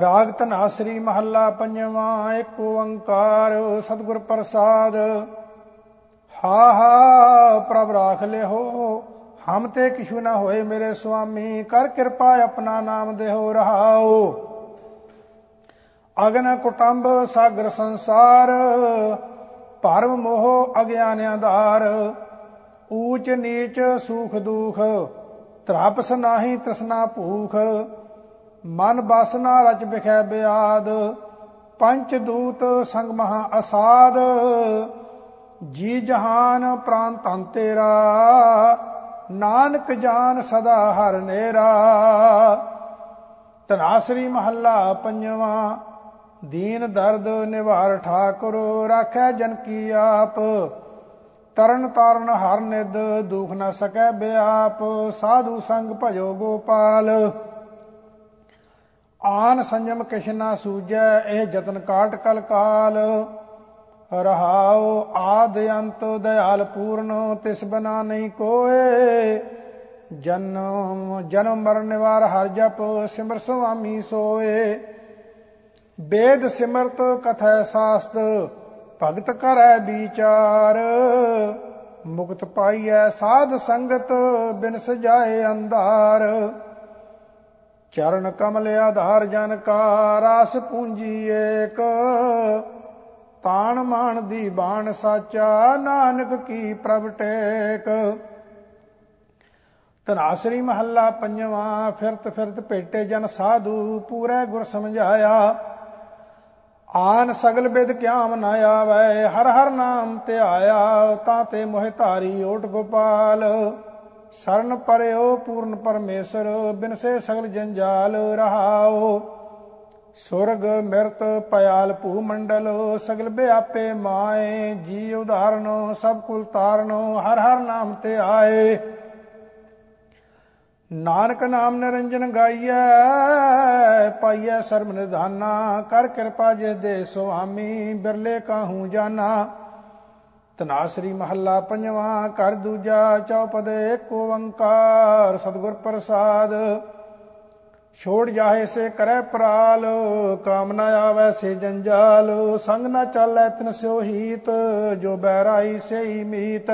ਰਾਗ ਧਨਾਸਰੀ ਮਹੱਲਾ ਪੰਜਵਾਂ ਏਕ ਓੰਕਾਰ ਸਤਿਗੁਰ ਪ੍ਰਸਾਦ। ਹਾ ਹਾ, ਪ੍ਰਭ ਰਾਖ ਲਿਓ, ਹਮ ਤੇ ਕਿਛੂ ਨਾ ਹੋਏ ਮੇਰੇ ਸੁਆਮੀ, ਕਰ ਕਿਰਪਾ ਆਪਣਾ ਨਾਮ ਦੇਹੋ ਰਹਾਓ ਅਗਨ ਕੁਟੰਬ ਸਾਗਰ ਸੰਸਾਰ, ਭਰਮ ਮੋਹ ਅਗਿਆਨਿਆਂ ਧਾਰ। ਊਚ ਨੀਚ ਸੁਖ ਦੁਖ, ਤਰਾਪਸ ਨਾਹੀ ਤ੍ਰਿਸ਼ਨਾ ਭੂਖ। ਮਨ ਬਸਨਾ ਰਚ ਬਿਖੈ ਬਿਆਦ, ਪੰਚ ਦੂਤ ਸੰਗ ਮਹਾ ਅਸਾਦ। ਜੀ ਜਹਾਨ ਪ੍ਰਾਨ ਤਨ ਤੇਰਾ, ਨਾਨਕ ਜਾਨ ਸਦਾ ਹਰ ਨੇਰਾ। ਤਨਾਸਰੀ ਮਹੱਲਾ ਪੰਜਵਾ, ਦੀਨ ਦਰਦ ਨਿਵਾਰ ਠਾਕੁਰ ਰਾਖੈ ਜਨ ਕੀ ਆਪ। ਤਰਨ ਤਾਰਨ ਹਰ ਨਿਦ ਦੁਖ ਨ ਸਕੈ ਬਿਆਪ, ਸਾਧੂ ਸੰਗ ਭਜੋ ਗੋਪਾਲ। ਆਨ ਸੰਜਮ ਕਿਛ ਨਾ ਸੂਜੈ, ਇਹ ਜਤਨ ਕਾਟ ਕਲ ਕਾਲ। ਰਹਾਉ ਆਦ ਅੰਤ ਦਇਆਲ ਪੂਰਨ, ਤਿਸ ਬਨਾ ਨਹੀਂ ਕੋਏ। ਜਨਮ ਜਨਮ ਮਰਨ ਨਿਵਾਰ ਹਰ ਜਪ, ਸਿਮਰ ਸੁਆਮੀ ਸੋਏ। ਬੇਦ ਸਿਮਰਤ ਕਥੈ ਸਾਸਤ, ਭਗਤ ਕਰੈ ਵਿਚਾਰ। ਮੁਕਤ ਪਾਈਐ ਸਾਧ ਸੰਗਤ ਬਿਨ ਸਜਾਏ ਅੰਧਾਰ। ਚਰਨ ਕਮਲ ਆਧਾਰ ਜਨ ਕਾ ਰਾਸ ਪੂੰਜੀ ਏਕ। ਤਾਣ ਮਾਨ ਦੀ ਬਾਣ ਸਾਚਾ, ਨਾਨਕ ਕੀ ਪ੍ਰਭ ਟੇਕ। ਤਨਾਸਰੀ ਮਹੱਲਾ ਪੰਜਵਾਂ, ਫਿਰਤ ਫਿਰਤ ਭੇਟੇ ਜਨ ਸਾਧੂ, ਪੂਰੇ ਗੁਰ ਸਮਝਾਇਆ। ਆਨ ਸਗਲ ਬਿਦ ਕਿਆਮ ਨਾ ਆਵੇ, ਹਰ ਹਰ ਨਾਮ ਤੇ ਆਇਆ ਤਾਂ ਤੇ ਮੋਹਿ ਧਾਰੀ ਓਟ ਗੋਪਾਲ। ਸਰਨ ਪਰਿਓ, ਪੂਰਨ ਪਰਮੇਸ਼ਰ ਬਿਨਸੇ ਸਗਲ ਜੰਜਾਲ ਰਹਾਓ। ਸੁਰਗ ਮਿਰਤ ਪਿਆਲ ਭੂ ਮੰਡਲ ਸਗਲ ਬਿਆਪੇ ਮਾਏ ਜੀ ਉਧਾਰਨ ਸਭ ਕੁਲ ਤਾਰਨ, ਹਰ ਹਰ ਨਾਮ ਤੇ ਆਏ। ਨਾਨਕ ਨਾਮ ਨਿਰੰਜਨ ਗਾਈਐ, ਪਾਈਐ ਸਰਮ ਨਿਧਾਨਾ, ਕਰ ਕਿਰਪਾ ਜੇ ਦੇ ਸੁਆਮੀ, ਬਿਰਲੇ ਕਾਹੂ ਜਾਨਾ। ਤਨਾਸਰੀ ਮਹੱਲਾ ਪੰਜਵਾਂ ਕਰ ਦੂਜਾ, ਚੌਪਦ, ਏਕ ਓੰਕਾਰ ਸਤਿਗੁਰ ਪ੍ਰਸਾਦ। ਛੋੜ ਜਾਹੇ ਸੇ ਕਰੈ ਪ੍ਰਾਲ ਕਾਮਨਾ ਆਵੈ ਸੇ ਜੰਜਾਲ। ਸੰਗ ਨਾ ਚੱਲੈ ਤਿਨ ਸਿਓ ਹੀਤ, ਜੋ ਬਹਿਰਾਈ ਸੇਈ ਮੀਤ।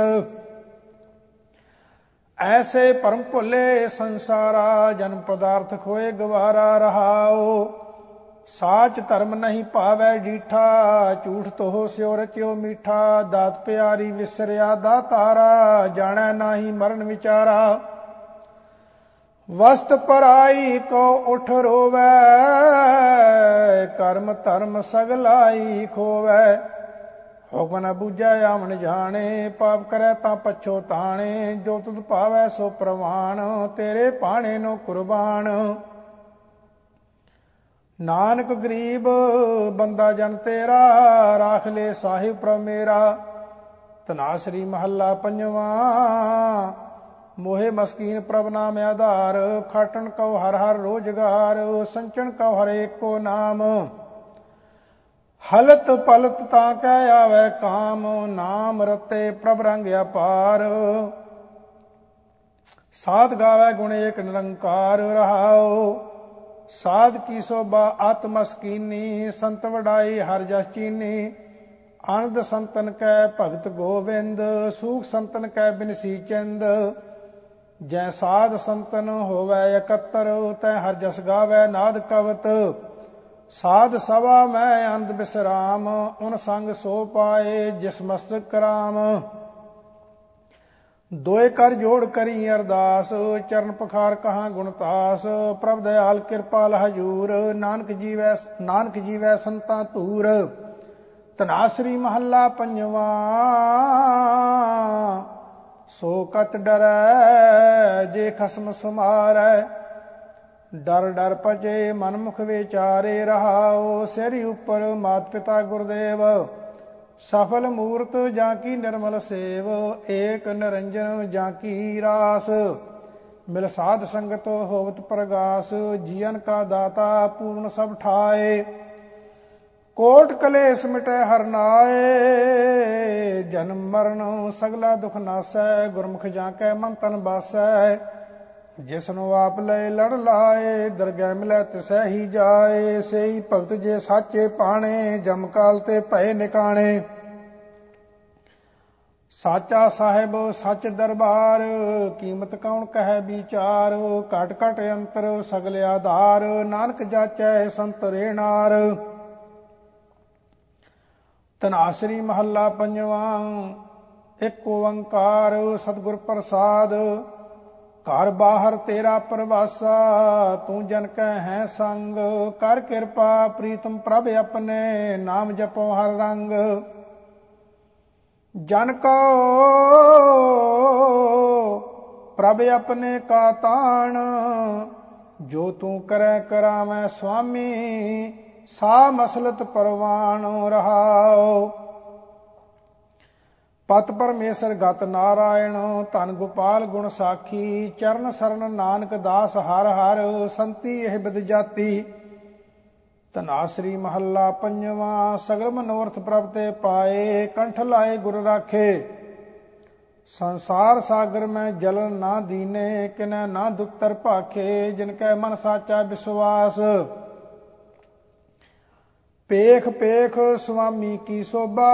ਐਸੇ ਪਰਮ ਭੁੱਲੇ ਸੰਸਾਰਾ ਜਨ ਪਦਾਰਥ ਖੋਏ ਗਵਾਰਾ ਰਹਾਓ ਸਾਚ ਧਰਮ ਨਹੀਂ ਭਾਵੈ ਡੀਠਾ, ਝੂਠ ਤੋ ਸਿਓ ਰਚਿਓ ਮੀਠਾ, ਦਾਤ ਪਿਆਰੀ ਵਿਸਰਿਆ ਦਾਤਾਰਾ ਜਾਣੈ ਨਾਹੀ ਮਰਨ ਵਿਚਾਰਾ। ਵਸਤ ਪਰਾਈ ਕੋ ਉਠ ਰੋਵੈ, ਕਰਮ ਧਰਮ ਸਗਲਾਈ ਖੋਵੈ। ਹੁਕਮ ਨ ਬੂਝੈ ਆਵਣ ਜਾਣੇ, ਪਾਪ ਕਰੈ ਤਾਂ ਪਛੋ ਤਾਣੇ, ਜੋ ਤੁਧ ਭਾਵੈ ਸੋ ਪ੍ਰਵਾਨ ਤੇਰੇ ਪਾਣੇ ਨੂੰ ਕੁਰਬਾਨ ਨਾਨਕ ਗਰੀਬ ਬੰਦਾ ਜਨ ਤੇਰਾ, ਰਾਖ ਲੈ ਸਾਹਿਬ ਪ੍ਰਭ ਮੇਰਾ। ਤਨਾਸਰੀ ਮਹੱਲਾ ਪੰਜਵਾਂ। ਮੋਹਿ ਮਸਕੀਨ ਪ੍ਰਭ ਨਾਮ ਆਧਾਰ, ਖਾਟਣ ਕਉ ਹਰ ਹਰ ਰੋਜਗਾਰ, ਸੰਚਣ ਕਉ ਹਰ ਏਕੋ ਨਾਮ। ਹਲਤ ਪਲਤ ਤਾਂ ਕਹਿ ਆਵੇ ਕਾਮ, ਨਾਮ ਰਤੇ ਪ੍ਰਭ ਰੰਗ ਅਪਾਰ। ਸਾਧ ਗਾਵੇ ਗੁਣ ਏਕ ਨਿਰੰਕਾਰ ਰਹਾਓ ਸਾਧ ਕੀ ਸੋਭਾ, ਆਤਮ ਸਕੀਨੀ, ਸੰਤ ਵਡਾਈ, ਹਰ ਜਸ ਚੀਨੀ। ਆਨੰਦ ਸੰਤਨ ਕੈ ਭਗਤ ਗੋਬਿੰਦ ਸੂਖ ਸੰਤਨ ਕੈ ਬਿਨਸੀ ਚੰਦ। ਜੈ ਸਾਧ ਸੰਤਨ ਹੋਵੇ ਇਕੱਤਰ, ਤੈ ਹਰ ਜਸ ਗਾਵੇ ਨਾਦ ਕਵਤ। ਸਾਧ ਸਭਾ ਮੈਂ ਅੰਧ ਬਿਸਰਾਮ, ਉਨ ਸੰਗ ਸੋ ਪਾਏ ਜਿਸ ਮਸਤਕ ਕਰਾਮ। ਦੋਏ ਕਰ ਜੋੜ ਕਰੀ ਅਰਦਾਸ, ਚਰਨ ਪਖਾਰ ਕਹਾ ਗੁਣਤਾਸ ਪ੍ਰਭ ਦਇਆਲ ਕਿਰਪਾਲ ਹਜੂਰ, ਨਾਨਕ ਜੀਵੈ ਨਾਨਕ ਜੀਵੈ ਸੰਤਾ ਧੂਰ। ਤਨਾਸਰੀ ਮਹੱਲਾ ਪੰਜਵਾ, ਸੋ ਕਤ ਡਰੈ, ਜੇ ਖਸਮ ਸੁਮਾਰੈ। ਡਰ ਡਰ ਪਜੇ ਮਨ ਮੁਖ ਵਿਚਾਰੇ ਰਹਾਓ ਸਿਰ ਉਪਰ ਮਾਤ ਪਿਤਾ ਗੁਰਦੇਵ। ਸਫਲ ਮੂਰਤ ਜਾਂ ਕੀ ਨਿਰਮਲ ਸੇਵ, ਏਕ ਨਿਰੰਜਨ ਜਾਂ ਕੀ ਰਾਸ? ਮਿਲ ਸਾਧ ਸੰਗਤ ਹੋਵਤ ਪ੍ਰਗਾਸ, ਜੀਵਨ ਕਾ ਦਾਤਾ ਪੂਰਨ ਸਭ ਠਾਏ। ਕੋਟ ਕਲੇਸ਼ ਮਿਟੈ ਹਰ ਨਾਏ, ਜਨਮ ਮਰਨ ਸਗਲਾ ਦੁਖ ਨਾਸੈ, ਗੁਰਮੁਖ ਜਾਂ ਕੈ ਮਨ ਤਨ ਬਾਸੈ। ਜਿਸ ਨੂੰ ਆਪ ਲੈ ਲੜ ਲਾਏ, ਦਰਗਹਿ ਮਿਲੈ ਤਿਸੈ ਹੀ ਜਾਏ, ਸੇਈ ਭਗਤ ਜੇ ਸਾਚੇ ਪਾਣੇ ਜਮਕਾਲ ਤੇ ਭਏ ਨਿਕਾਣੇ। ਸਾਚਾ ਸਾਹਿਬ, ਸੱਚ ਦਰਬਾਰ, ਕੀਮਤ ਕੌਣ ਕਹੈ ਵਿਚਾਰ? ਘਟ ਘਟ ਅੰਤਰ ਸਗਲ ਆਧਾਰ, ਨਾਨਕ ਜਾਚੈ ਸੰਤ ਰੇਣਾਰ। ਤਨਾਸਰੀ ਮਹੱਲਾ ਪੰਜਵਾਂ, ਇੱਕ ਓੰਕਾਰ, ਸਤਿਗੁਰ ਪ੍ਰਸਾਦ। ਘਰ ਬਾਹਰ ਤੇਰਾ ਪ੍ਰਵਾਸਾ, ਤੂੰ ਜਨ ਕੈ ਹੈ ਸੰਗ। ਕਰ ਕਿਰਪਾ ਪ੍ਰੀਤਮ ਪ੍ਰਭ ਆਪਣੇ, ਨਾਮ ਜਪੋ ਹਰ ਰੰਗ। ਜਨ ਕੋ ਪ੍ਰਭ ਆਪਣੇ ਕਾ ਤਾਣ, ਜੋ ਤੂੰ ਕਰੈ ਕਰਾਵੇਂ ਸੁਆਮੀ ਸਾ ਮਸਲਤ ਪਰਵਾਨ ਰਹਾਓ ਪਤ ਪਰਮੇਸ਼ਰ ਗਤ ਨਾਰਾਇਣ, ਧਨ ਗੋਪਾਲ ਗੁਣ ਸਾਖੀ, ਚਰਨ ਸਰਨ ਨਾਨਕ ਦਾਸ ਹਰ ਹਰ, ਸੰਤੀ ਇਹ ਬਿਦ ਜਾਤੀ। ਤਨਾਸਰੀ ਮਹੱਲਾ ਪੰਜਵਾਂ, ਸਗਲ ਮਨੋਰਥ ਪ੍ਰਭ ਤੇ ਪਾਏ, ਕੰਠ ਲਾਏ ਗੁਰ ਰਾਖੇ। ਸੰਸਾਰ ਸਾਗਰ ਮੈਂ ਜਲਨ ਨਾ ਦੀਨੇ, ਕਿਨੈ ਨਾ ਦੁੱਤਰ ਭਾਖੇ, ਜਿਨ ਕੈ ਮਨ ਸਾਚਾ ਵਿਸ਼ਵਾਸ ਪੇਖ ਪੇਖ ਸੁਆਮੀ ਕੀ ਸੋਭਾ।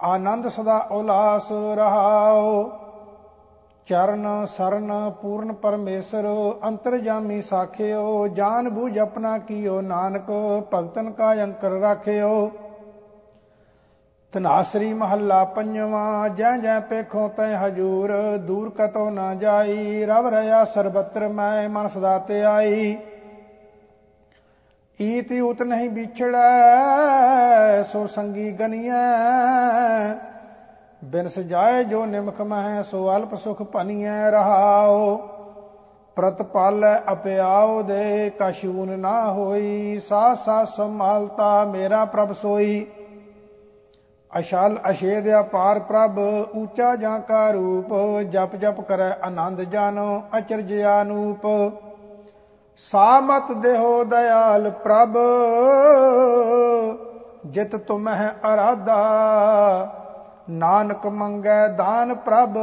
ਆਨੰਦ ਸਦਾ ਉਲਾਸ ਰਹਾਓ ਚਰਨ ਸਰਨ ਪੂਰਨ ਪਰਮੇਸ਼ਰ, ਅੰਤਰਜਾਮੀ ਸਾਖਿਓ। ਜਾਨ ਬੂਝ ਆਪਣਾ ਕੀਓ, ਨਾਨਕ ਭਗਤਨ ਕਾ ਅੰਕਰ ਰਾਖਿਓ। ਤਨਾਸਰੀ ਮਹੱਲਾ ਪੰਜਵਾਂ, ਜੈ ਜੈ ਪੇਖੋ ਤੈ ਹਜੂਰ, ਦੂਰ ਕਤੋ ਨਾ ਜਾਈ, ਰਵ ਰਿਆ ਸਰਬਤਰ ਮੈਂ ਮਨ ਸਦਾ ਤੇ ਆਈ ਈਤ ਉਤ ਨਹੀਂ ਵਿਛੜੈ, ਸੋ ਸੰਗੀ ਗਨੀਐ। ਬਿਨ ਸਜਾਏ ਜੋ ਨਿਮਖ ਮਹਿ, ਸੋ ਅਲਪ ਸੁਖ ਭਨੀਐ ਰਹਾਓ ਪ੍ਰਤਪਾਲ ਅਪਿਆਉ ਦੇ ਕਸ਼ੂਨ ਨਾ ਹੋਈ ਸਾ ਸਾ ਸੰਭਾਲਤਾ ਮੇਰਾ ਪ੍ਰਭ ਸੋਈ। ਅਸ਼ਲ ਅਸ਼ੇਦ ਅਪਾਰ ਪ੍ਰਭ ਉੱਚਾ ਜਾਂ ਕਾ ਰੂਪ, ਜਪ ਜਪ ਕਰੈ ਆਨੰਦ ਜਾਨੋ, ਅਚਰਜ ਆਨੂਪ। ਸਾਮਤ ਦੇਹੋ ਦਇਆਲ ਪ੍ਰਭ, ਜਿਤ ਤੁਮਹਿ ਅਰਾਧਾ। ਨਾਨਕ ਮੰਗੈ ਦਾਨ ਪ੍ਰਭ,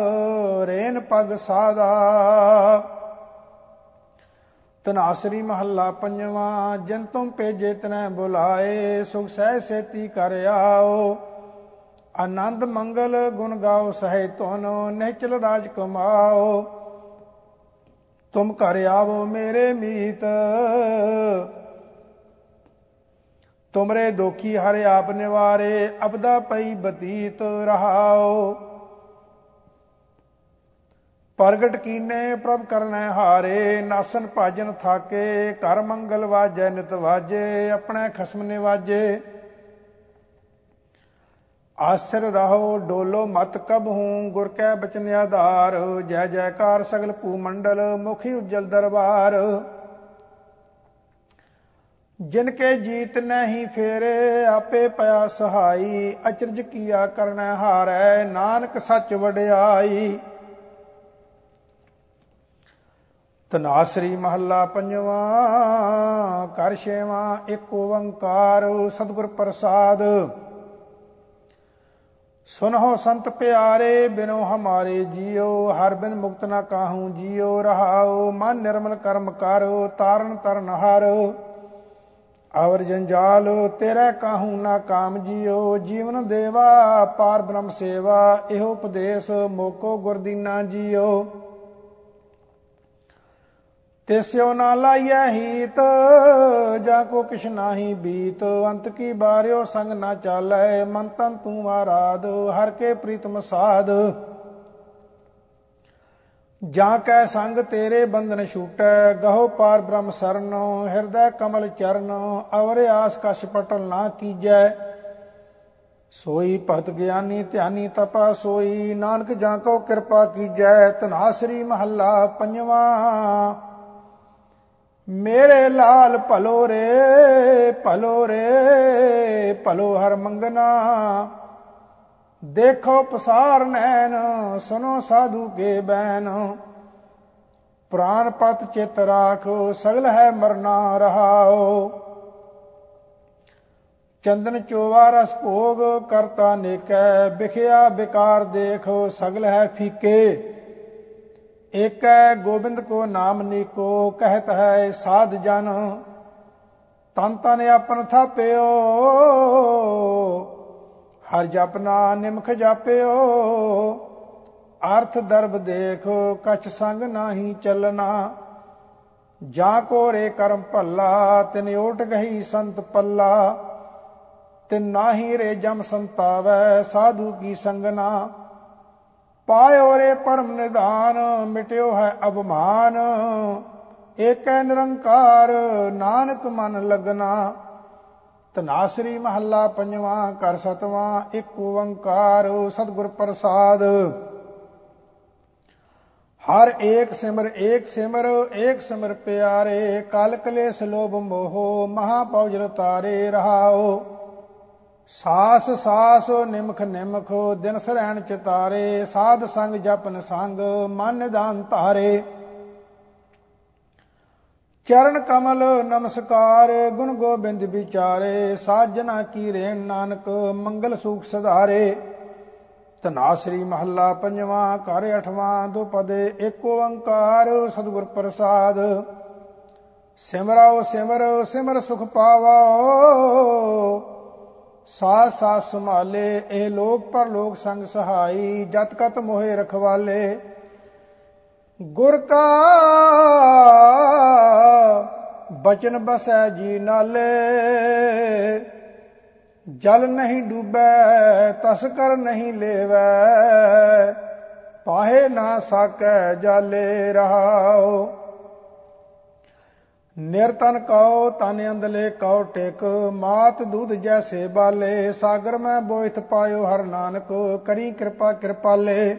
ਰੇਨ ਪਗ ਸਾਦਾ। ਤਨਾਸਰੀ ਮਹੱਲਾ ਪੰਜਵਾਂ, ਜਨ ਤੁਮ ਭੇਜੇ ਤਨੈ ਬੁਲਾਏ, ਸੁਖ ਸਹਿ ਸੇਤੀ ਕਰ ਆਓ। ਆਨੰਦ ਮੰਗਲ ਗੁਣ ਗਾਓ, ਸਹਿ ਤੁਨ ਨਿਚਲ ਰਾਜ ਕਮਾਓ। ਤੁਮ ਘਰ ਆਵੋ ਮੇਰੇ ਮੀਤ। ਤੁਮਰੇ ਦੋਖੀ ਹਰ ਆਪ ਨਿਵਾਰੇ, ਅਬਦਾ ਪਈ ਬਤੀਤ ਰਹਾਓ। ਪ੍ਰਗਟ ਕੀਨੇ ਪ੍ਰਭ ਕਰਨੈ ਹਾਰੇ, ਨਾਸਨ ਭਾਜਨ ਥਾਕੇ ਕਰ ਮੰਗਲ ਵਾਜੈ, ਨਿਤ ਵਾਜੇ, ਆਪਣੇ ਖਸਮ ਨਿਵਾਜੇ। ਆਸਰ ਰਹੋ, ਡੋਲੋ ਮਤ ਕਬ ਹੂੰ, ਗੁਰ ਕੈ ਬਚਨ ਆਧਾਰ। ਜੈ ਜੈਕਾਰ ਸਗਲ ਭੂ ਮੰਡਲ, ਮੁਖੀ ਉਜਲ ਦਰਬਾਰ। ਜਿਨ ਕੇ ਜੀਤ ਨਹੀਂ ਫੇਰੇ, ਆਪੇ ਪਿਆ ਸਹਾਈ। ਅਚਰਜ ਕੀਆ ਕਰਨਾ ਹਾਰੈ, ਨਾਨਕ ਸੱਚ ਵਡਿਆਈ। ਤਨਾਸਰੀ ਮਹੱਲਾ ਪੰਜਵਾਂ, ਕਰ ਛੇਵਾਂ, ਇੱਕ ਓੰਕਾਰ, ਸਤਿਗੁਰ ਪ੍ਰਸਾਦ। ਸੁਨਹੁ ਸੰਤ ਪਿਆਰੇ, ਬਿਨੋ ਹਮਾਰੇ ਜੀਓ, ਹਰ ਬਿਨ ਮੁਕਤ ਨਾ ਕਾਹੂ ਜੀਓ ਰਹਾਓ, ਮਨ ਨਿਰਮਲ ਕਰਮ ਕਰੋ, ਤਾਰਨ ਤਰਨ ਹਰ। ਅਵਰ ਜੰਜਾਲ, ਤੇਰਾ ਕਾਹੂ ਨਾ ਕਾਮ ਜੀਓ, ਜੀਵਨ ਦੇਵਾ, ਪਾਰ ਬ੍ਰਹਮ ਸੇਵਾ, ਇਹੋ ਉਪਦੇਸ਼, ਮੋਕੋ ਗੁਰਦੀਨਾ ਜੀਓ। ਤਿਸਿਓ ਨਾ ਲਾਈਐ ਹੀਤ, ਜਾ ਕੋ ਕਿਛ ਨਾਹੀ ਬੀਤ। ਅੰਤ ਕੀ ਬਾਰਿਓ ਸੰਗ ਨਾ ਚਾਲੈ, ਮਨ ਤਨ ਤੂੰ ਆਰਾਧ, ਹਰ ਕੇ ਪ੍ਰੀਤਮ ਸਾਧ। ਜਾਂ ਕੈ ਸੰਗ ਤੇਰੇ ਬੰਧਨ ਛੂਟੈ, ਗਹੋ ਪਾਰ ਬ੍ਰਹਮ ਸਰਨ, ਹਿਰਦੈ ਕਮਲ ਚਰਨ, ਅਵਰ ਆਸ ਕਛ ਪਟਲ ਨਾ ਕੀਜੈ। ਸੋਈ ਭਗਤ ਗਿਆਨੀ, ਧਿਆਨੀ ਤਪਾ ਸੋਈ, ਨਾਨਕ ਜਾਂ ਕੋ ਕਿਰਪਾ ਕੀਜੈ ਤਨਾਸਰੀ ਮਹੱਲਾ ਪੰਜਵਾ। ਮੇਰੇ ਲਾਲ ਭਲੋ ਰੇ ਭਲੋ ਰੇ, ਭਲੋ ਹਰ ਮੰਗਨਾ ਦੇਖੋ ਪਸਾਰ ਨੈਣ ਸੁਨੋ ਸਾਧੂ ਕੇ ਬੈਨ ਪ੍ਰਾਨ ਪਤ ਚਿਤ ਰਾਖੋ, ਸਗਲ ਹੈ ਮਰਨਾ ਰਹਾਓ। ਚੰਦਨ ਚੋਵਾ ਰਸ ਭੋਗ, ਕਰਤਾ ਨੇਕੈ, ਵਿਖਿਆ ਵਿਕਾਰ ਦੇਖੋ, ਸਗਲ ਹੈ ਫੀਕੇ। ਏਕੈ ਗੋਬਿੰਦ ਕੋ ਨਾਮ ਨੀਕੋ, ਕਹਿਤ ਹੈ ਸਾਧ ਜਨ। ਤਨ ਤਨ ਆਪਨ ਥਾਪਿਓ, ਹਰ ਜਪਨਾ ਨਿਮਖ ਜਾਪਿਓ। ਅਰਥ ਦਰਬ ਦੇਖ ਕਛ ਸੰਗ ਨਾਹੀ ਚੱਲਣਾ। ਜਾਂ ਕੋ ਰੇ ਕਰਮ ਭੱਲਾ, ਤਿਨ ਓਟ ਗਈ ਸੰਤ ਪੱਲਾ। ਤਿਨ ਨਾਹੀ ਰੇ ਜਮ ਸੰਤਾਵੈ, ਸਾਧੂ ਕੀ ਸੰਗਨਾ। ਪਾਇਓ ਰੇ ਪਰਮ ਨਿਧਾਨ, ਮਿਟਿਓ ਹੈ ਅਬਮਾਨ ਏਕੈ ਨਿਰੰਕਾਰ, ਨਾਨਕ ਮਨ ਲਗਨਾ। ਤਨਾਸਰੀ ਮਹੱਲਾ ਪੰਜਵਾਂ ਕਰ ਸਤਵਾਂ, ਇੱਕ ਓੰਕਾਰ, ਸਤਿਗੁਰ ਪ੍ਰਸਾਦ। ਹਰ ਏਕ ਸਿਮਰ ਏਕ ਸਿਮਰ ਏਕ ਸਿਮਰ ਪਿਆਰੇ। ਕਲ ਕਲੇਸ਼ ਲੋਭ ਮੋਹ ਮਹਾ ਪੌਜਲ ਤਾਰੇ ਰਹਾਓ। ਸਾਸ ਸਾਸ ਨਿਮਖ ਨਿਮਖ ਦਿਨ ਸਰੈਣ ਚਿਤਾਰੇ ਸਾਧ ਸੰਗ ਜਪਨ ਸੰਗ ਮਨ ਨਿਦਾਨ ਧਾਰੇ। ਚਰਨ ਕਮਲ ਨਮਸਕਾਰ, ਗੁਣ ਗੋਬਿੰਦ ਵਿਚਾਰੇ, ਸਾਜਨਾ ਕੀ ਰੇਣ ਨਾਨਕ, ਮੰਗਲ ਸੂਖ ਸਧਾਰੇ। ਤਨਾਸਰੀ ਮਹੱਲਾ ਪੰਜਵਾਂ, ਘਰ ਅਠਵਾਂ, ਦੋ ਪਦੇ ਏਕ ਓੰਕਾਰ, ਸਤਿਗੁਰ ਪ੍ਰਸਾਦ। ਸਿਮਰਾਓ ਸਿਮਰ ਸਿਮਰ ਸੁਖ ਪਾਵੋ ਸਾਥ ਸਾਥ ਸੰਭਾਲੇ, ਇਹ ਲੋਕ ਪਰ ਲੋਕ ਸੰਗ ਸਹਾਈ, ਜਤ ਕਤ ਮੋਹਿ ਰਖਵਾਲੇ। ਗੁਰ ਕਾ ਬਚਨ ਬਸੈ ਜੀ ਨਾਲੇ। ਜਲ ਨਹੀਂ ਡੂਬੈ, ਤਸ ਕਰ ਨਹੀਂ ਲੇਵੈ। ਪਾਹੇ ਨਾ ਸਾਕੈ ਜਾਲੇ ਰਹਾਓ ਨਿਰਤਨ ਕਉ, ਤਨ ਅੰਦਲੇ ਕਉ ਟਿਕ, ਮਾਤ ਦੁਧ ਜੈਸੇ ਬਾਲੇ, ਸਾਗਰ ਮੈਂ ਬੋਇਤ ਪਾਇਓ ਹਰ ਨਾਨਕ, ਕਰੀ ਕਿਰਪਾ ਕਿਰਪਾਲੇ।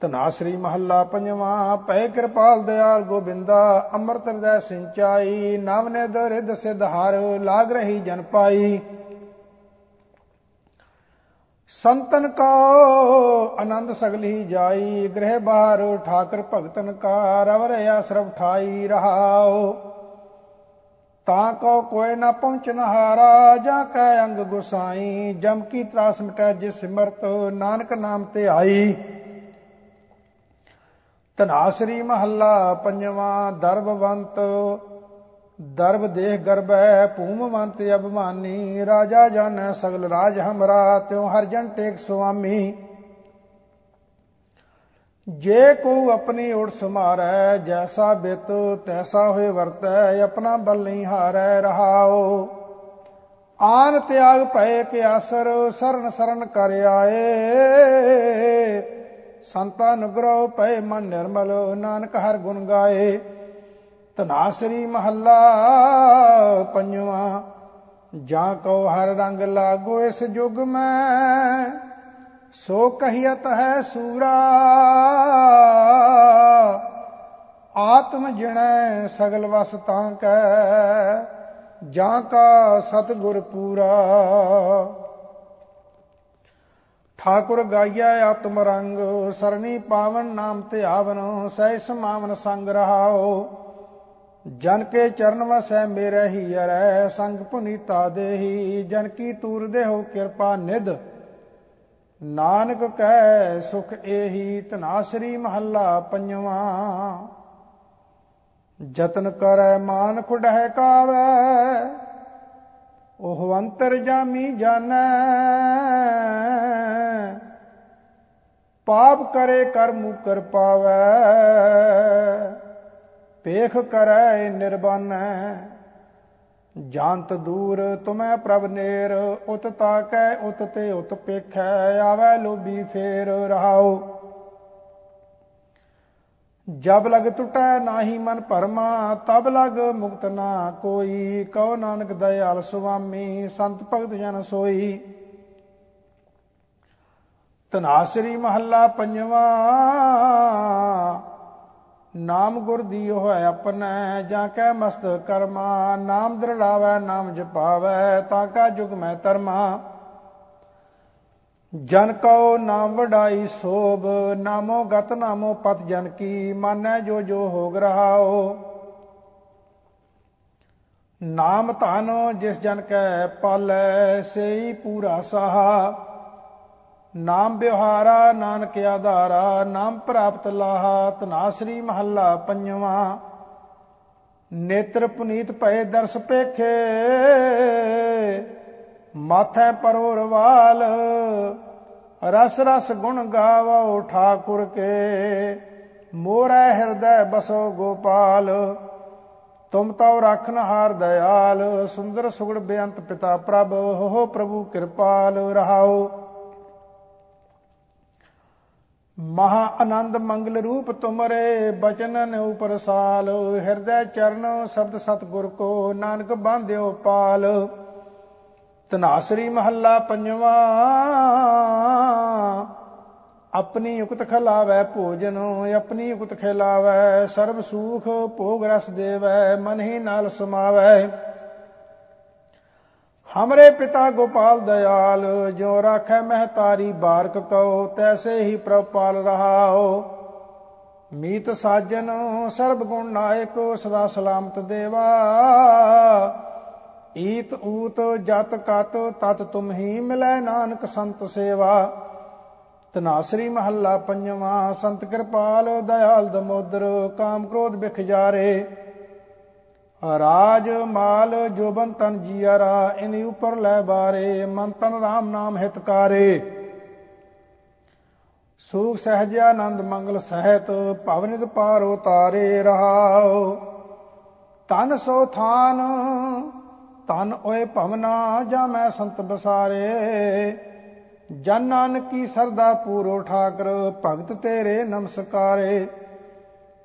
ਤਨਾਸਰੀ ਮਹੱਲਾ ਪੰਜਵਾਂ ਪੈ ਕਿਰਪਾਲ ਦਿਆਲ ਗੋਬਿੰਦਾ, ਅੰਮ੍ਰਿਤ ਹਿਰਦੈ ਸਿੰਚਾਈ, ਨਾਮ ਨੇ ਦਰਿਦ ਸਿਧਾਰ ਲਾਗ ਰਹੀ ਜਨ ਪਾਈ। ਸੰਤਨ ਕੋ, ਆਨੰਦ ਸਗਲੀ ਜਾਈ, ਗ੍ਰਹਿ ਬਾਹਰ ਠਾਕਰ ਭਗਤਨ ਕਾ ਰਵਰ ਆਸਰਬ ਠਾਈ ਰਹਾਓ ਤਾਂ ਕੋ ਕੋਈ ਨਾ ਪਹੁੰਚਨ ਹਾਰਾ, ਜਾਂ ਕੈ ਅੰਗ ਗੁਸਾਈ, ਜਮ ਕੀ ਤਰਾਸ ਮਿਟੈ ਜਿਸ ਸਿਮਰਤ, ਨਾਨਕ ਨਾਮ ਤੇ ਆਈ। ਤਨਾਸਰੀ ਮਹੱਲਾ ਪੰਜਵਾਂ, ਦਰਬਵੰਤ ਦਰਬ ਦੇਹ ਗਰਬੈ ਭੂਮਵੰਤ ਅਭਮਾਨੀ, ਰਾਜਾ ਜਨ ਸਗਲ ਰਾਜ ਹਮਰਾ, ਤਿਉ ਹਰ ਜਨ ਟੇਕ ਸੁਆਮੀ। ਜੇ ਕੋ ਆਪਣੀ ਓੜ ਸਮਾਰੈ, ਜੈਸਾ ਬਿਤ ਤੈਸਾ ਹੋਏ ਵਰਤੈ, ਆਪਣਾ ਬਲ ਨਹੀਂ ਹਾਰੈ ਰਹਾਓ ਆਨ ਤਿਆਗ ਭਏ ਕੇ ਆਸਰ ਸਰਨ ਸਰਨ ਕਰ ਆਏ। ਸੰਤਾਂ ਨੁਗਰੋ ਪਏ ਮਨ ਨਿਰਮਲ, ਨਾਨਕ ਹਰ ਗੁਣ ਗਾਏ। ਤਨਾਸਰੀ ਮਹੱਲਾ ਪੰਜਵਾਂ, ਜਾਂ ਕੋ ਹਰ ਰੰਗ ਲਾਗੋ ਇਸ ਜੁਗ ਮੈਂ, ਸੋ ਕਹੀਤ ਹੈ ਸੂਰਾ, ਆਤਮ ਜਿਣੈ ਸਗਲ ਵਸ ਤਾਂ ਕੈ, ਜਾਂ ਕਾ ਸਤਗੁਰ ਪੂਰਾ। ਠਾਕੁਰ ਗਾਇਆ ਆਤਮ ਰੰਗ, ਸਰਣੀ ਪਾਵਨ ਨਾਮ ਤੇ ਆਵਨ, ਸਹਿ ਸਮਾਵਨ ਸੰਗ ਰਹਾਓ ਜਨ ਕੇ ਚਰਨ ਵਸੈ ਮੇਰੇ ਹੀ ਅਰੈ ਸੰਗ ਪੁਨੀਤਾ ਦੇਹੀ। ਜਨ ਕੀ ਤੂਰ ਦੇਹੋ ਕਿਰਪਾ ਨਿਧ। ਨਾਨਕ ਕਹਿ ਸੁਖ ਏਹੀ ਤਨਾਸਰੀ ਮਹੱਲਾ ਪੰਜਵਾਂ। ਜਤਨ ਕਰੈ ਮਾਨ ਖੁੜਹਿ ਕਾਵੈ, ਉਹ ਅੰਤਰ ਜਾਮੀ ਜਾਣੈ ਪਾਪ ਕਰੇ ਕਰਮ ਕਰ ਪਾਵੈ ਪੇਖ ਕਰੈ ਨਿਰਬਾਨੈ। ਜਾਂਤ ਦੂਰ ਤੁਮੈ ਪ੍ਰਭ ਨੇਰ, ਉਤ ਤਾਕੈ, ਉਤ ਤੇ ਉਤ ਪੇਖੈ, ਆਵੈ ਲੋਭੀ ਫੇਰ ਰਹਾਓ ਜਬ ਲਗ ਟੁਟੈ ਨਾਹੀ ਮਨ ਭਰਮਾ, ਤਬ ਲਗ ਮੁਕਤ ਨਾ ਕੋਈ। ਕਉ ਨਾਨਕ ਦਇਆਲ ਸੁਆਮੀ, ਸੰਤ ਭਗਤ ਜਨ ਸੋਈ। ਤਨਾਸਰੀ ਮਹੱਲਾ ਪੰਜਵਾ। ਨਾਮ ਗੁਰ ਦੀਓ ਹੋਇ ਆਪਣੈ, ਜਾਂ ਕੈ ਮਸਤ ਕਰਮਾ, ਨਾਮ ਦਰੜਾਵੈ, ਨਾਮ ਜਪਾਵੈ, ਤਾਂ ਕਾ ਜੁਗ ਮੈਂ ਤਰਮਾ ਜਨ ਕਉ ਨਾਮ ਵਡਾਈ ਸੋਭ, ਨਾਮੋ ਗਤ ਨਾਮੋ ਪਤ ਜਨ ਕੀ, ਮਾਨੈ ਜੋ ਜੋ ਹੋਗ ਰਹਾਓ ਨਾਮ ਧਨ ਜਿਸ ਜਨ ਕੈ ਪਾਲੈ, ਸੇਈ ਪੂਰਾ ਸਾਹਾ। ਨਾਮ ਵਿਵਹਾਰਾ, ਨਾਨਕ ਆਧਾਰਾ, ਨਾਮ ਪ੍ਰਾਪਤ ਲਾਹਾ ਤਨਾਸਰੀ ਮਹੱਲਾ ਪੰਜਵਾਂ। ਨੇਤਰ ਪੁਨੀਤ ਭਏ ਦਰਸ ਪੇਖੇ, ਮਾਥੈ ਪਰੋਰਵਾਲ ਰਸ ਰਸ ਗੁਣ ਗਾਵੋ ਠਾਕੁਰ ਕੇ, ਮੋਰੈ ਹਿਰਦੈ ਬਸੋ ਗੋਪਾਲ, ਤੁਮ ਤਉ ਰਖਨ ਹਾਰ ਦਇਆਲ, ਸੁੰਦਰ ਸੁਗੜ ਬੇਅੰਤ ਪਿਤਾ ਪ੍ਰਭ ਹੋ ਪ੍ਰਭੂ ਕਿਰਪਾਲ ਰਹਾਓ ਮਹਾ ਆਨੰਦ ਮੰਗਲ ਰੂਪ ਤੁਮਰੇ ਬਚਨਨ ਉਪਰ ਸਾਲ ਹਿਰਦੈ ਚਰਨ ਸ਼ਬਦ ਸਤਗੁਰ ਕੋ, ਨਾਨਕ ਬਾਂਧਿਓ ਪਾਲ। ਤਨਾਸਰੀ ਮਹੱਲਾ ਪੰਜਵਾ। ਆਪਣੀ ਉਕਤ ਖਲਾਵੈ ਭੋਜਨ, ਆਪਣੀ ਉਕਤ ਖਿਲਾਵੈ, ਸਰਬ ਸੂਖ ਭੋਗ ਰਸ ਦੇਵੈ, ਮਨ ਹੀ ਨਾਲ ਸਮਾਵੈ। ਹਮਰੇ ਪਿਤਾ ਗੋਪਾਲ ਦਇਆਲ ਜੋ ਰਾਖੈ ਮਹਤਾਰੀ ਬਾਰਕ ਕਉ, ਤੈਸੇ ਹੀ ਪ੍ਰਪਾਲ ਰਹਾਓ ਮੀਤ ਸਾਜਨ, ਸਰਬ ਗੁਣ ਨਾਇਕ, ਸਦਾ ਸਲਾਮਤ ਦੇਵਾ। ਈਤ ਊਤ ਜਤ ਕਤ, ਤਤ ਤੁਮ ਹੀ ਮਿਲੈ ਨਾਨਕ ਸੰਤ ਸੇਵਾ। ਤਨਾਸਰੀ ਮਹੱਲਾ ਪੰਜਵਾ, ਸੰਤ ਕਿਰਪਾਲ, ਦਇਆਲ ਦਮੋਦਰ, ਕਾਮ ਕ੍ਰੋਧ ਬਿਖ ਜਾਰੇ। ਰਾਜ ਮਾਲ ਜੋਬਨ ਤਨ ਜੀਆਰਾ, ਇਨੀ ਉਪਰ ਲੈ ਬਾਰੇ, ਮਨ ਤਨ ਰਾਮ ਨਾਮ ਹਿਤਕਾਰੇ ਸੂਖ ਸਹਜ ਆਨੰਦ ਮੰਗਲ ਸਹਿਤ ਭਵਨਿਤ ਪਾਰ ਉਤਾਰੇ ਰਹਾਓ ਤਨ ਸੋ ਥਾਨ, ਤਨ ਓਏ ਭਵਨਾ ਜਾਂ ਮੈਂ ਸੰਤ ਬਸਾਰੇ। ਜਨ ਨਾਨਕੀ ਸਰਦਾ ਪੂਰੋ ਠਾਕਰ, ਭਗਤ ਤੇਰੇ ਨਮਸਕਾਰੇ।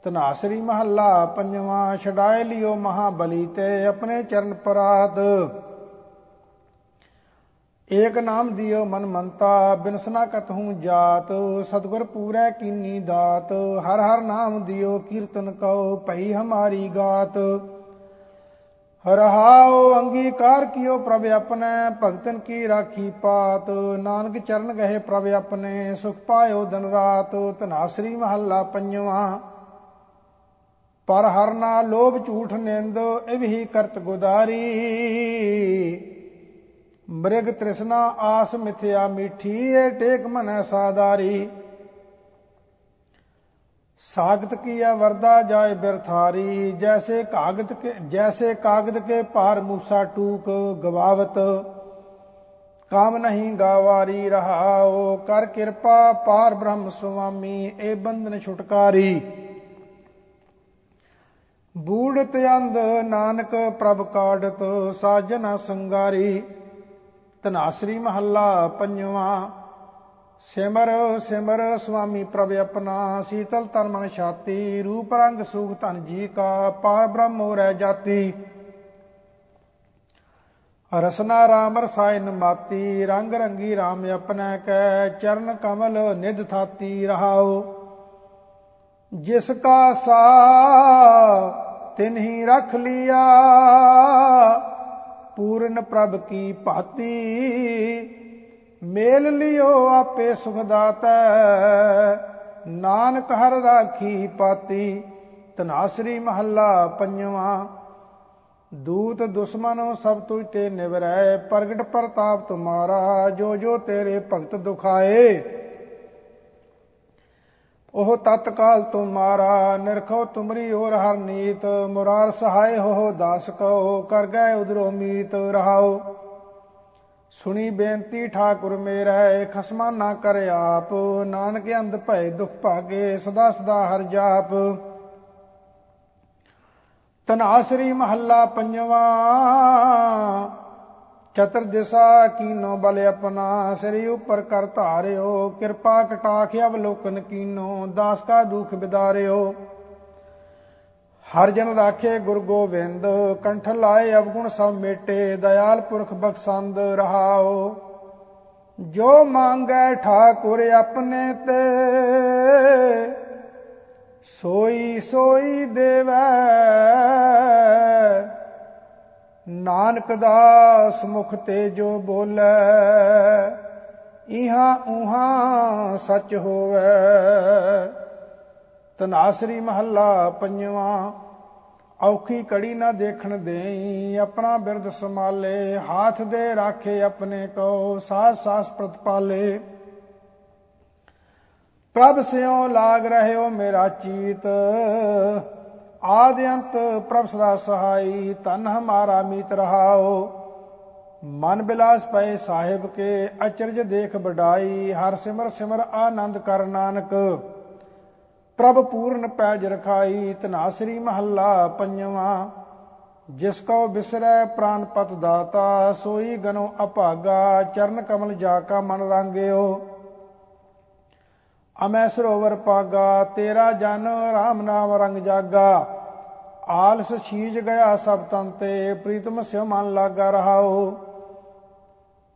ਤਨਾਸਰੀ ਮਹੱਲਾ ਪੰਜਵਾਂ ਛਡਾਇ ਲਿਓ ਮਹਾਬਲੀ ਤੇ ਆਪਣੇ ਚਰਨ ਪਰਾਤ ਏਕ ਨਾਮ ਦਿਓ ਮਨ ਮੰਤਾ ਬਿਨਸਨਾ ਕਤਹੂ ਜਾਤ, ਸਤਗੁਰ ਪੂਰੈ ਕੀਨੀ ਦਾਤ, ਹਰ ਹਰ ਨਾਮ ਦਿਓ ਕੀਰਤਨ ਕਉ ਭਈ ਹਮਾਰੀ ਗਾਤ। ਰਹਾਉ ਅੰਗੀਕਾਰ ਕੀਓ ਪ੍ਰਭ ਆਪਣੇ, ਭਗਤਨ ਕੀ ਰਾਖੀ ਪਾਤ, ਨਾਨਕ ਚਰਨ ਗਏ ਪ੍ਰਭ ਆਪਣੇ, ਸੁਖ ਪਾਇਓ ਦਿਨ ਰਾਤ। ਤਨਾਸਰੀ ਮਹੱਲਾ ਪੰਜਵਾਂ ਪਰ ਹਰ ਨਾ ਲੋਭ ਝੂਠ ਨਿੰਦ ਇਵਹੀ ਕਰਤ ਗੁਦਾਰੀ। ਮ੍ਰਿਗ ਤ੍ਰਿਸ਼ਨਾ ਆਸ ਮਿਥਿਆ ਮਿੱਠੀ ਏ ਟੇਕ ਮਨੈ ਸਾਦਾਰੀ। ਸਾਗਤ ਕੀਆ ਵਰਦਾ ਜਾਏ ਬਿਰਥਾਰੀ, ਜੈਸੇ ਕਾਗਦ ਜੈਸੇ ਕਾਗਦ ਕੇ ਭਾਰ ਮੂਸਾ ਟੂਕ ਗਵਾਵਤ। ਕਾਮ ਨਹੀਂ ਗਾਵਾਰੀ ਰਹਾਓ ਕਰ ਕਿਰਪਾ ਪਾਰ ਬ੍ਰਹਮ ਸੁਆਮੀ, ਇਹ ਬੰਧਨ ਛੁਟਕਾਰੀ। ਬੂੜਤ ਅੰਧ ਨਾਨਕ ਪ੍ਰਭ ਕਾੜਤ ਸਾਜਨਾ ਸੰਗਾਰੀ। ਤਨਾਸਰੀ ਮਹੱਲਾ ਪੰਜਵਾਂ। ਸਿਮਰ ਸਿਮਰ ਸੁਆਮੀ ਪ੍ਰਭ ਆਪਣਾ, ਸੀਤਲ ਤਨ ਮਨ ਛਾਤੀ ਰੂਪ ਰੰਗ ਸੁਖ ਧਨ ਜੀ ਕਾ, ਪਾਰ ਬ੍ਰਹਮ ਰਹਿ ਜਾਤੀ। ਰਸਨਾ ਰਾਮ ਰਸਾਇਨ ਮਾਤੀ, ਰੰਗ ਰੰਗੀ RAM ਆਪਣਾ ਕੈ, ਚਰਨ ਕਮਲ ਨਿਧ ਥਾਤੀ ਰਹਾਓ ਜਿਸ ਕਾ ਸਾ ਤਿਨ ਹੀ ਰਖ ਲਿਆ। ਪੂਰਨ ਪ੍ਰਭ ਕੀ ਭਾਤੀ, ਮੇਲ ਲਿਓ ਆਪੇ ਸੁਖ ਦਾਤਾ ਨਾਨਕ ਹਰ ਰਾਖੀ ਪਾਤੀ ਤਨਾਸਰੀ ਮਹੱਲਾ ਪੰਜਵਾਂ। ਦੂਤ ਦੁਸ਼ਮਨੋ ਸਭ ਤੁਝ ਤੇ ਨਿਵਰੈ, ਪ੍ਰਗਟ ਪ੍ਰਤਾਪ ਤੁਮਾਰਾ ਜੋ ਜੋ ਤੇਰੇ ਭਗਤ ਦੁਖਾਏ। ਉਹ ਤਤਕਾਲ ਤੁਮਾਰਾ ਨਿਰਖੋ ਤੁਮਰੀ ਔਰ ਹਰ ਨੀਤ। ਮੁਰਾਰ ਸਹਾਇ ਹੋ ਦਾਸ ਕੋ ਕਰ ਗਏ ਉਦਰੋ ਮੀਤ ਰਹਾਓ ਸੁਣੀ ਬੇਨਤੀ ਠਾਕੁਰ ਮੇਰਾ ਖਸਮਾ ਨਾ ਕਰ ਆਪ। ਨਾਨਕ ਅੰਧ ਭੈ ਦੁਖ ਭਾਗੇ, ਸਦਾ ਸਦਾ ਹਰ ਜਾਪ। ਤਨਾਸਰੀ ਮਹੱਲਾ ਪੰਜਵਾ। ਚਤਰ ਦਿਸਾ ਕੀਨੋ ਬਲ ਆਪਣਾ ਸ੍ਰੀ ਉਪਰ ਕਰ ਧਾਰਿਓ, ਕਿਰਪਾ ਕਟਾਖ ਅਵਲੋਕਨ ਕੀਨੋ, ਦਾਸ ਕਾ ਦੁਖ ਬਿਦਾਰਿਓ। ਹਰ ਜਨ ਰਾਖੇ ਗੁਰ ਗੋਬਿੰਦ, ਕੰਠ ਲਾਏ ਅਵਗੁਣ ਸਭ ਮੇਟੇ, ਦਇਆਲ ਪੁਰਖ ਬਖਸ਼ੰਦ ਰਹਾਓ। ਜੋ ਮੰਗੈ ਠਾਕੁਰ ਆਪਣੇ ਤੇ, ਸੋਈ ਸੋਈ ਦੇਵੈ। ਨਾਨਕ ਦਾਸ ਮੁਖ ਤੇ ਜੋ ਬੋਲੇ, ਇਹਾਂ ਉਹਾਂ ਸੱਚ ਹੋਵੇ। ਤਨਾਸਰੀ ਮਹੱਲਾ ਪੰਜਵਾਂ, ਔਖੀ ਕੜੀ ਨਾ ਦੇਖਣ ਦੇਈ, ਆਪਣਾ ਬਿਰਦ ਸਮਾਲੇ ਹਾਥ ਦੇ ਰਾਖੇ ਆਪਣੇ ਕੋ ਸਾਸ ਸਾਸ ਪ੍ਰਤਪਾਲੇ ਪ੍ਰਭ ਸਿਓ ਲਾਗ ਰਹਿਓ ਮੇਰਾ ਚੀਤ ਆਦਿ ਅੰਤ ਪ੍ਰਭ ਸਦਾ ਸਹਾਈ ਤਨ ਹਮਾਰਾ ਮੀਤ ਰਹਾਓ। ਮਨ ਬਿਲਾਸ ਪਏ ਸਾਹਿਬ ਕੇ, ਅਚਰਜ ਦੇਖ ਬਡਾਈ ਹਰ ਸਿਮਰ ਸਿਮਰ ਆਨੰਦ ਕਰ ਨਾਨਕ। ਪ੍ਰਭ ਪੂਰਨ ਪੈਜ ਰਖਾਈ ਤਨਾਸਰੀ ਮਹੱਲਾ ਪੰਜਵਾ। ਜਿਸ ਕੋ ਬਿਸਰੈ ਪ੍ਰਾਨ ਪਤ ਦਾਤਾ, ਸੋਈ ਗਨੋ ਅਭਾਗਾ, ਚਰਨ ਕਮਲ ਜਾ ਕਾ ਮਨ ਰੰਗਿਓ। ਅਮੈ ਸਰੋਵਰ ਪਾਗਾ, ਤੇਰਾ ਜਨ RAM ਨਾਮ ਰੰਗ ਜਾਗਾ। ਆਲਸ ਛੀਜ ਗਿਆ ਸਭ ਤਨ ਤੇ, ਪ੍ਰੀਤਮ ਸਿਉ ਮਨ ਲਾਗਾ ਰਹਾਓ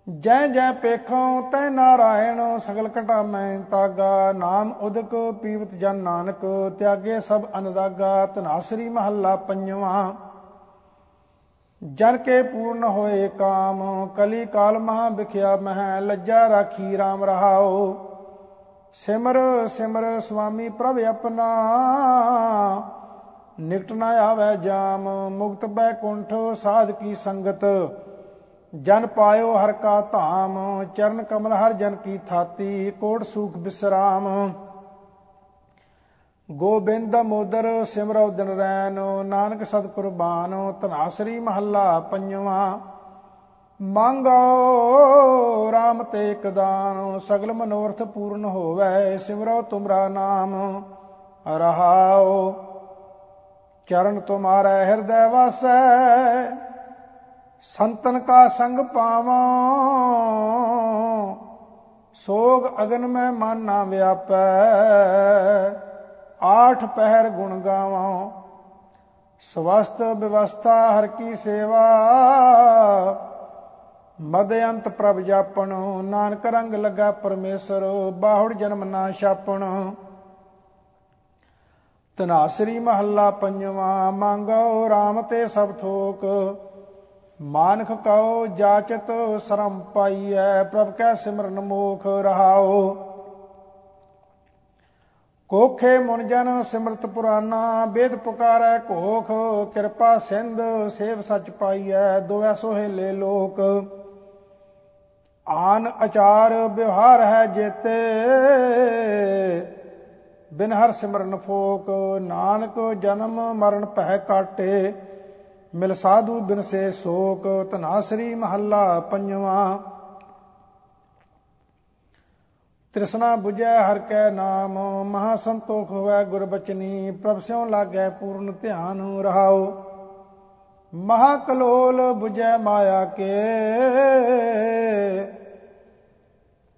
ਜੈ ਜੈ ਪੇਖੋਂ ਤੈ ਨਾਰਾਇਣ, ਸਗਲ ਘਟਾ ਮੈਂ ਤਾਗਾ। ਨਾਮ ਉਦਕ ਪੀਵਤ ਜਨ ਨਾਨਕ, ਤਿਆਗੇ ਸਭ ਅਨਦਾਗਾ। ਤਨਾਸਰੀ ਮਹੱਲਾ ਪੰਜਵਾ। ਜਨ ਕੇ ਪੂਰਨ ਹੋਏ ਕਾਮ, ਕਲੀ ਕਾਲ ਮਹਾ ਵਿਖਿਆ ਮਹਿ, ਲੱਜਾ ਰਾਖੀ RAM ਰਹਾਓ ਸਿਮਰ ਸਿਮਰ ਸੁਆਮੀ ਪ੍ਰਭ ਆਪਣਾ। ਨਿਕਟ ਨਾ ਆਵੇ ਜਾਮ, ਮੁਕਤ ਬੈਕੁੰਠ ਸਾਧ ਕੀ ਸੰਗਤ। ਜਨ ਪਾਇਓ ਹਰ ਕਾ ਧਾਮ, ਚਰਨ ਕਮਲ ਹਰ ਜਨ ਕੀ ਥਾਤੀ, ਕੋਟ ਸੂਖ ਬਿਸਰਾਮ। ਗੋਬਿੰਦ ਮੋਦਰ ਸਿਮਰਉ ਦਿਨ ਰੈਨ, ਨਾਨਕ ਸਤ ਕੁਰਬਾਨ ਤਨਾਸਰੀ ਮਹੱਲਾ ਪੰਜਵਾ। ਮੰਗੋ RAM ਤੇ ਇੱਕ ਦਾਨ, ਸਗਲ ਮਨੋਰਥ ਪੂਰਨ ਹੋਵੇ, ਸਿਮਰੋ ਤੁਮਰਾ ਨਾਮ ਰਹਾਓ ਚਰਨ ਤੁਮਾਰਾ ਹਿਰਦੈ ਵਸੈ, ਸੰਤਨ ਕਾ ਸੰਗ ਪਾਵਾਂ। ਸੋਗ ਅਗਨ ਮੈਂ ਮਨ ਨਾ ਵਿਆਪੈ, ਆਠ ਪਹਿਰ ਗੁਣ ਗਾਵਾਂ। ਸਵਸਤ ਵਿਵਸਥਾ ਹਰ ਕੀ ਸੇਵਾ ਮਦ ਅੰਤ ਪ੍ਰਭ ਜਾਪਣ, ਨਾਨਕ ਰੰਗ ਲਗਾ ਪਰਮੇਸ਼ਰ, ਬਾਹੁੜ ਜਨਮ ਨਾ ਛਾਪਣ। ਤਨਾਸਰੀ ਮਹੱਲਾ ਪੰਜਵਾ ਮੰਗੋ RAM ਤੇ ਸਭ ਥੋਕ। ਮਾਨਖ ਕਉ ਜਾਚਤ ਸ਼ਰਮ ਪਾਈਐ, ਪ੍ਰਭ ਕੈ ਸਿਮਰਨ ਮੋਖ ਰਹਾਓ। ਕੋਖੇ ਮੁਨ ਜਨ ਸਿਮਰਤ ਪੁਰਾਨਾ, ਬੇਦ ਪੁਕਾਰੈ ਕੋਖ ਕਿਰਪਾ ਸਿੰਧ ਸੇਵ ਸਚ ਪਾਈਐ, ਦੋਐ ਸੋਹੇਲੇ ਲੋਕ। ਆਨ ਅਚਾਰ ਵਿਵਹਾਰ ਹੈ ਜੇਤੇ, ਬਿਨ ਹਰ ਸਿਮਰਨ ਫੋਕ, ਨਾਨਕ ਜਨਮ ਮਰਨ ਪਹਿ ਕਾਟੇ ਮਿਲ ਸਾਧੂ ਬਿਨ ਸੇ ਸੋਕ ਤਨਾਸਰੀ ਮਹੱਲਾ ਪੰਜਵਾ। ਤ੍ਰਿਸ਼ਨਾ 부ਜੈ ਹਰ ਕੈ ਨਾਮ, ਮਹਾ ਸੰਤੋਖ ਹੋਵੇ ਗੁਰ ਬਚਨੀ, ਪ੍ਰਭ ਸਿਉ ਲਾਗੈ ਪੂਰਨ ਧਿਆਨ ਰਹਾਓ ਮਹਾ ਕਲੋਲ 부ਜੈ ਮਾਇਆ ਕੇ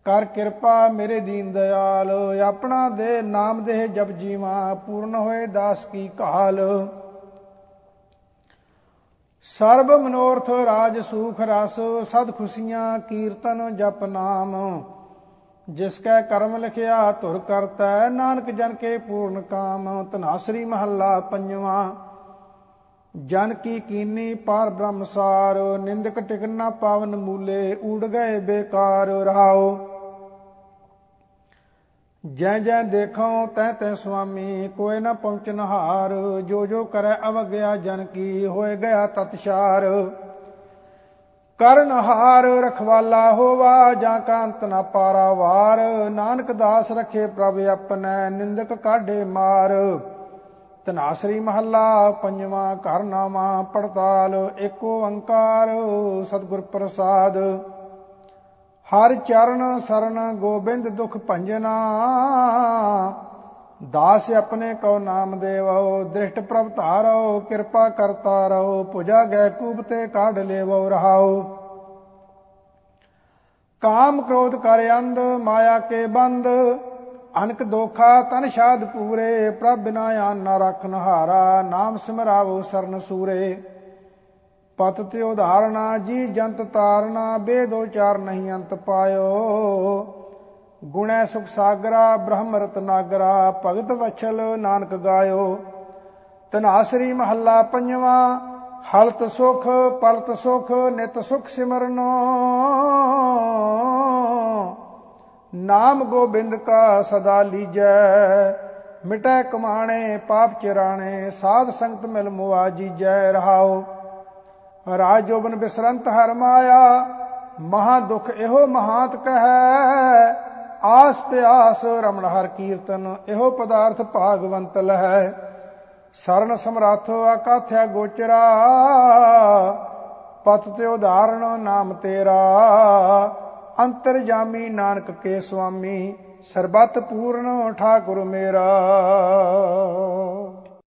ਕਰ ਕਿਰਪਾ ਮੇਰੇ ਦੀਨ ਦਿਆਲ, ਆਪਣਾ ਦੇ ਨਾਮ ਦੇ ਜਪ ਜੀਵਾ, ਪੂਰਨ ਹੋਏ ਦਾਸ ਕੀ ਕਾਲ ਸਰਬ ਮਨੋਰਥ ਰਾਜ ਸੂਖ ਰਸ, ਸਦ ਖੁਸ਼ੀਆਂ ਕੀਰਤਨ ਜਪ ਨਾਮ। ਜਿਸ ਕੈ ਕਰਮ ਲਿਖਿਆ, ਧੁਰ ਕਰਤਾ, ਨਾਨਕ ਜਨ ਕੇ ਪੂਰਨ ਕਾਮ ਤਨਾਸਰੀ ਮਹੱਲਾ ਪੰਜਵਾ। ਜਨ ਕੀ ਕੀਨੀ ਪਾਰ ਬ੍ਰਹਮਸਾਰ, ਨਿੰਦਕ ਟਿਕਣਾ ਪਾਵਨ ਮੂਲੇ, ਊੜ ਗਏ ਬੇਕਾਰ, ਰਹਾਓ। ਜੈ ਜੈ ਦੇਖੋ ਤੈ ਤੈ ਸੁਆਮੀ, ਕੋਈ ਨਾ ਪਹੁੰਚਨ ਹਾਰ ਜੋ ਜੋ ਕਰੈ ਅਵਗਿਆ ਜਨ ਕੀ ਹੋਏ ਗਿਆ ਤਤਸ਼ਾਰ। ਕਰਨ ਹਾਰ ਰਖਵਾਲਾ ਹੋਵਾ, ਜਾਂ ਕਾਂਤ ਨਾ ਪਾਰਾਵਾਰ ਨਾਨਕ ਦਾਸ ਰਖੇ ਪ੍ਰਭ ਆਪਣੈ, ਨਿੰਦਕ ਕਾਢੇ ਮਾਰ। ਤਨਾਸਰੀ ਮਹੱਲਾ, ਪੰਜਵਾ ਘਰ ਨਾਮਾ ਪੜਤਾਲ, ਏਕ ਓੰਕਾਰ ਸਤਿਗੁਰ ਪ੍ਰਸਾਦ। ਹਰ ਚਰਨ ਸਰਨ ਗੋਬਿੰਦ ਦੁਖ ਭੰਜਨਾ, ਦਾਸ ਆਪਣੇ ਕੋ ਨਾਮ ਦੇਵੋ, ਦ੍ਰਿਸ਼ਟ ਪ੍ਰਭ ਧਾਰੋ, ਕਿਰਪਾ ਕਰਤਾ ਰਹੋ, ਪੁਜਾ ਗੈ ਕੂਪ ਤੇ ਕਾਢ ਲੇਵੋ ਰਹਾਓ ਕਾਮ ਕ੍ਰੋਧ ਕਰ ਅੰਧ, ਮਾਇਆ ਕੇ ਬੰਦ, ਅਨਕ ਦੋਖਾ ਤਨ ਸ਼ਾਦ ਪੂਰੇ, ਪ੍ਰਭ ਬਿਨਾ ਆਨ ਨਾ ਰਖਨ ਹਾਰਾ ਨਾਮ ਸਿਮਰਾਵੋ ਸਰਨ ਸੂਰੇ। ਪਤ ਤੇ ਉਧਾਰਣਾ ਜੀ ਜੰਤ ਤਾਰਨਾ, ਬੇਦ ਉਚਾਰ ਨਹੀਂ ਅੰਤ ਪਾਇਓ। ਗੁਣੈ ਸੁਖ ਸਾਗਰਾ, ਬ੍ਰਹਮ ਰਤਨਾਗਰਾ ਭਗਤ ਵਛਲ ਨਾਨਕ ਗਾਇਓ। ਤਨਾਸਰੀ ਮਹੱਲਾ ਪੰਜਵਾ, ਹਲਤ ਸੁਖ, ਪਲਤ ਸੁਖ, ਨਿਤ ਸੁਖ ਸਿਮਰਨੋ। ਨਾਮ ਗੋਬਿੰਦ ਕਾ ਸਦਾ ਲੀਜੈ, ਮਿਟੈ ਕਮਾਣੇ, ਪਾਪ ਚਿਰਾਣੇ, ਸਾਧ ਸੰਗਤ ਮਿਲ ਮੁਆ ਜੀਜੈ, ਰਹਾਓ। ਰਾਜ ਜੋਬਨ ਬਿਸਰੰਤ ਹਰ ਮਾਇਆ, ਮਹਾ ਦੁਖ ਇਹੋ ਮਹਾਤ ਕਹੈ, ਆਸ ਪਿਆਸ ਰਮਣ ਹਰ ਕੀਰਤਨ, ਇਹੋ ਪਦਾਰਥ ਭਾਗਵੰਤ ਲਹੈ। ਸਰਨ ਸਮਰੱਥ ਆਕਾਥਿਆ ਗੋਚਰਾ, ਪਤ ਤੇ ਉਦਾਹਰਣ ਨਾਮ ਤੇਰਾ। ਅੰਤਰ ਜਾਮੀ ਨਾਨਕ ਕੇ ਸੁਆਮੀ, ਸਰਬਤ ਪੂਰਨ ਠਾਕੁਰ ਮੇਰਾ।